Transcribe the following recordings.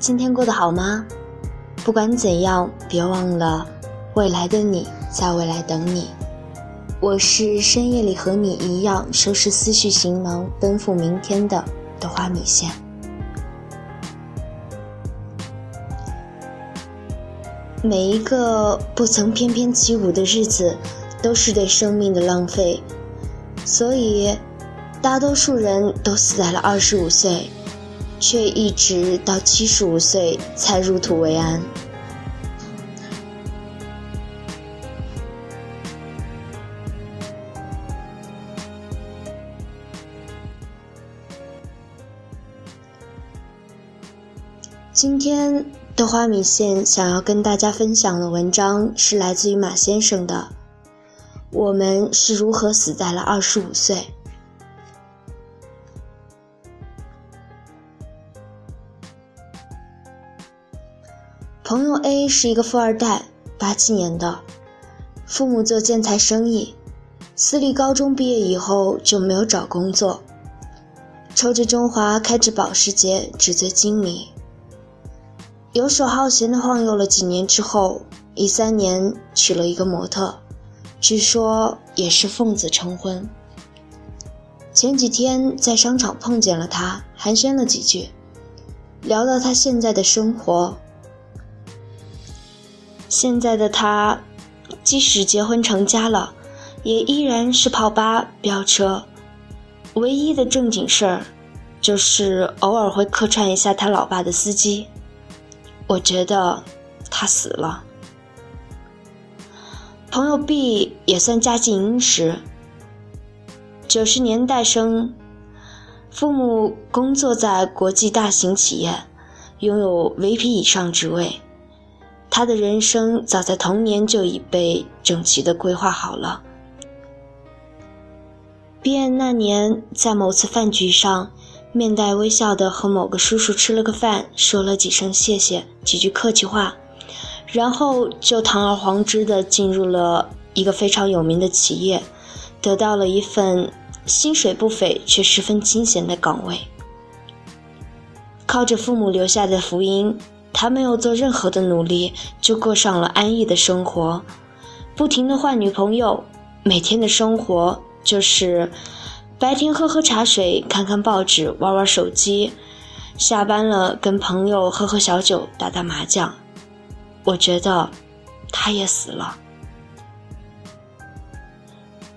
今天过得好吗？不管怎样，别忘了，未来的你在未来等你。我是深夜里和你一样收拾思绪行囊，奔赴明天的豆花米线。每一个不曾翩翩起舞的日子，都是对生命的浪费，所以，大多数人都死在了二十五岁。却一直到七十五岁才入土为安。今天豆花米线想要跟大家分享的文章是来自于马先生的：“我们是如何死在了二十五岁。”朋友 A 是一个富二代，八七年的，父母做建材生意，私立高中毕业以后就没有找工作，抽着中华，开着保时捷，纸醉金迷，游手好闲的晃悠了几年之后，一三年娶了一个模特，据说也是奉子成婚。前几天在商场碰见了他，寒暄了几句，聊到他现在的生活。现在的他，即使结婚成家了，也依然是泡吧、飙车。唯一的正经事儿，就是偶尔会客串一下他老爸的司机。我觉得他死了。朋友 B 也算家境殷实，九十年代生，父母工作在国际大型企业，拥有 VP 以上职位。他的人生早在童年就已被整齐的规划好了。毕业那年，在某次饭局上，面带微笑的和某个叔叔吃了个饭，说了几声谢谢，几句客气话，然后就堂而皇之的进入了一个非常有名的企业，得到了一份薪水不菲却十分清闲的岗位，靠着父母留下的福音。他没有做任何的努力，就过上了安逸的生活，不停的换女朋友，每天的生活就是白天喝喝茶水，看看报纸，玩玩手机，下班了跟朋友喝喝小酒，打打麻将。我觉得他也死了，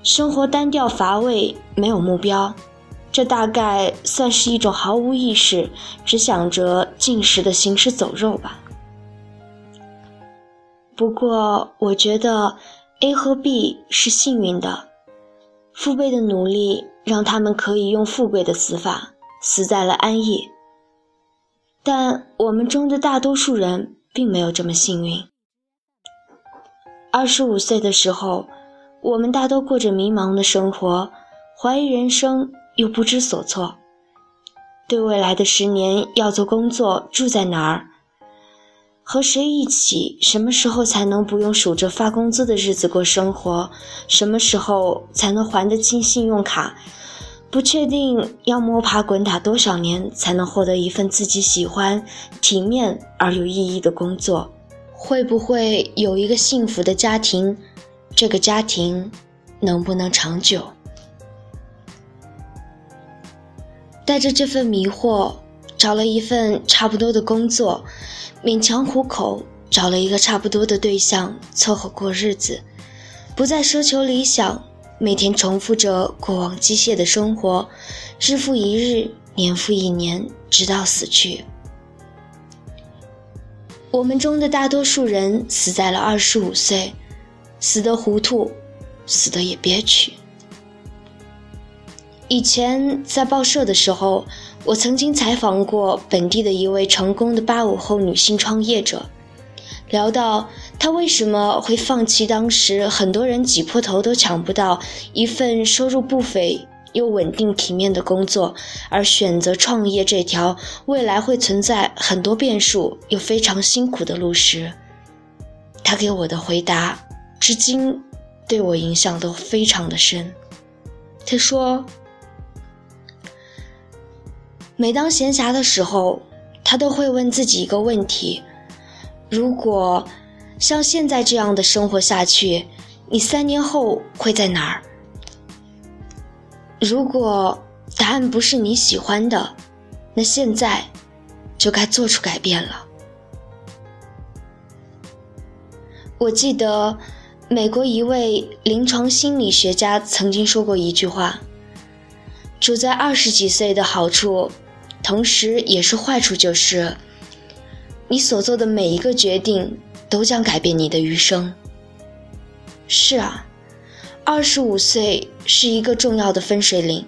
生活单调乏味，没有目标。这大概算是一种毫无意识，只想着进食的行尸走肉吧。不过，我觉得 A 和 B 是幸运的，父辈的努力让他们可以用富贵的死法死在了安逸。但我们中的大多数人并没有这么幸运。二十五岁的时候，我们大都过着迷茫的生活，怀疑人生。又不知所措，对未来的十年要做工作，住在哪儿，和谁一起，什么时候才能不用数着发工资的日子过生活，什么时候才能还得清信用卡，不确定要摸爬滚打多少年才能获得一份自己喜欢、体面而有意义的工作，会不会有一个幸福的家庭？这个家庭能不能长久？带着这份迷惑，找了一份差不多的工作，勉强糊口，找了一个差不多的对象，凑合过日子，不再奢求理想，每天重复着过往机械的生活，日复一日，年复一年，直到死去。我们中的大多数人死在了二十五岁，死得糊涂，死得也憋屈。以前在报社的时候，我曾经采访过本地的一位成功的八五后女性创业者，聊到她为什么会放弃当时很多人挤破头都抢不到一份收入不菲又稳定体面的工作，而选择创业这条未来会存在很多变数又非常辛苦的路时，她给我的回答至今对我影响都非常的深。她说。每当闲暇的时候，他都会问自己一个问题：如果像现在这样的生活下去，你三年后会在哪儿？如果答案不是你喜欢的，那现在就该做出改变了。我记得美国一位临床心理学家曾经说过一句话：“处在二十几岁的好处，同时也是坏处，就是你所做的每一个决定都将改变你的余生。”是啊，二十五岁是一个重要的分水岭，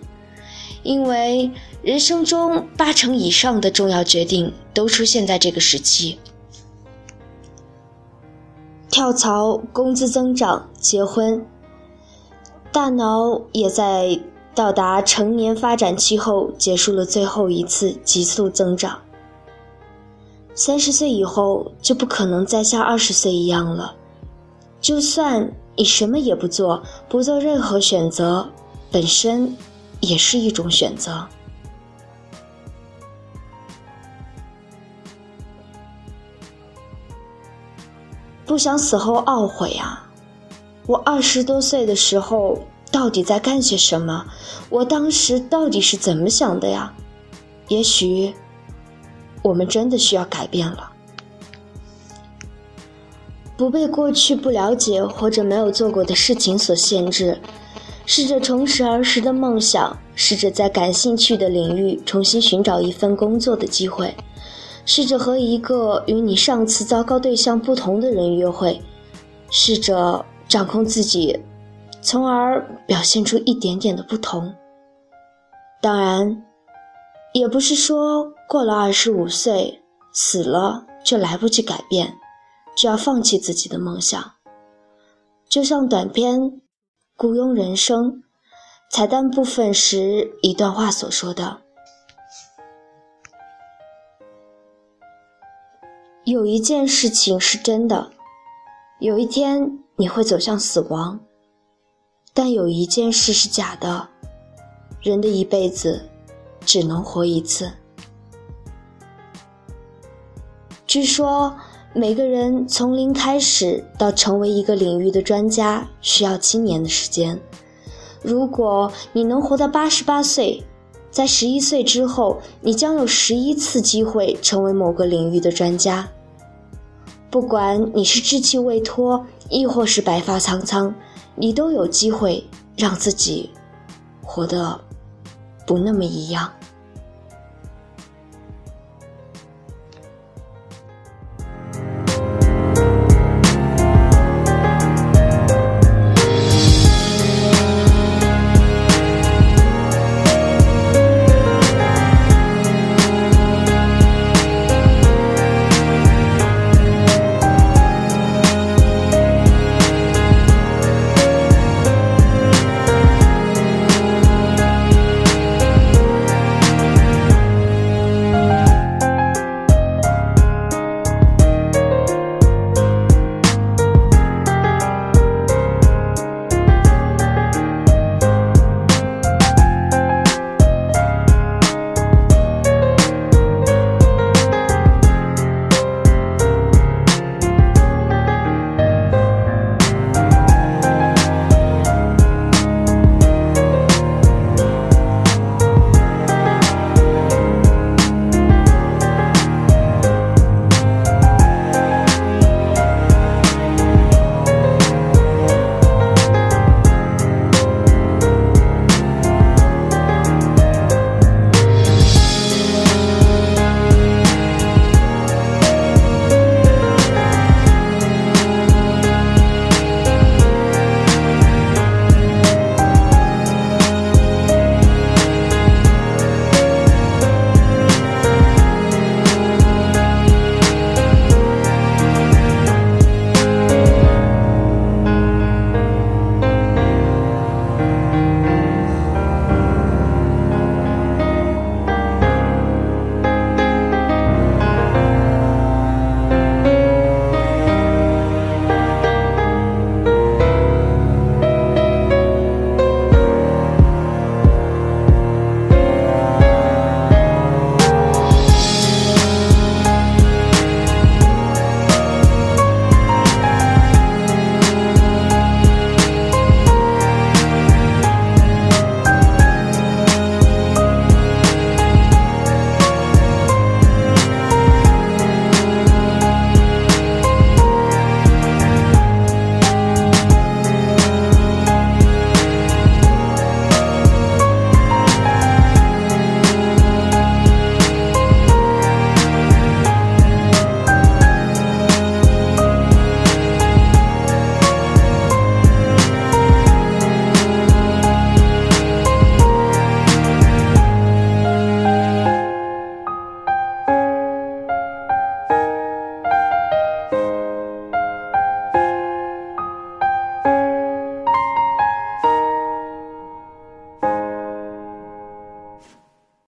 因为人生中八成以上的重要决定都出现在这个时期。跳槽、工资增长、结婚，大脑也在到达成年发展期后结束了最后一次急速增长。三十岁以后就不可能再像二十岁一样了，就算你什么也不做，不做任何选择，本身也是一种选择。不想死后懊悔啊！我二十多岁的时候到底在干些什么？我当时到底是怎么想的呀？也许我们真的需要改变了。不被过去不了解或者没有做过的事情所限制，试着重拾儿时的梦想，试着在感兴趣的领域重新寻找一份工作的机会。试着和一个与你上次糟糕对象不同的人约会，试着掌控自己，从而表现出一点点的不同。当然，也不是说过了二十五岁死了就来不及改变，就要放弃自己的梦想。就像短片《雇佣人生》彩蛋部分时一段话所说的。有一件事情是真的，有一天你会走向死亡；但有一件事是假的，人的一辈子只能活一次。据说，每个人从零开始到成为一个领域的专家，需要七年的时间。如果你能活到八十八岁，在十一岁之后，你将有十一次机会成为某个领域的专家。不管你是稚气未脱，亦或是白发苍苍，你都有机会让自己活得不那么一样。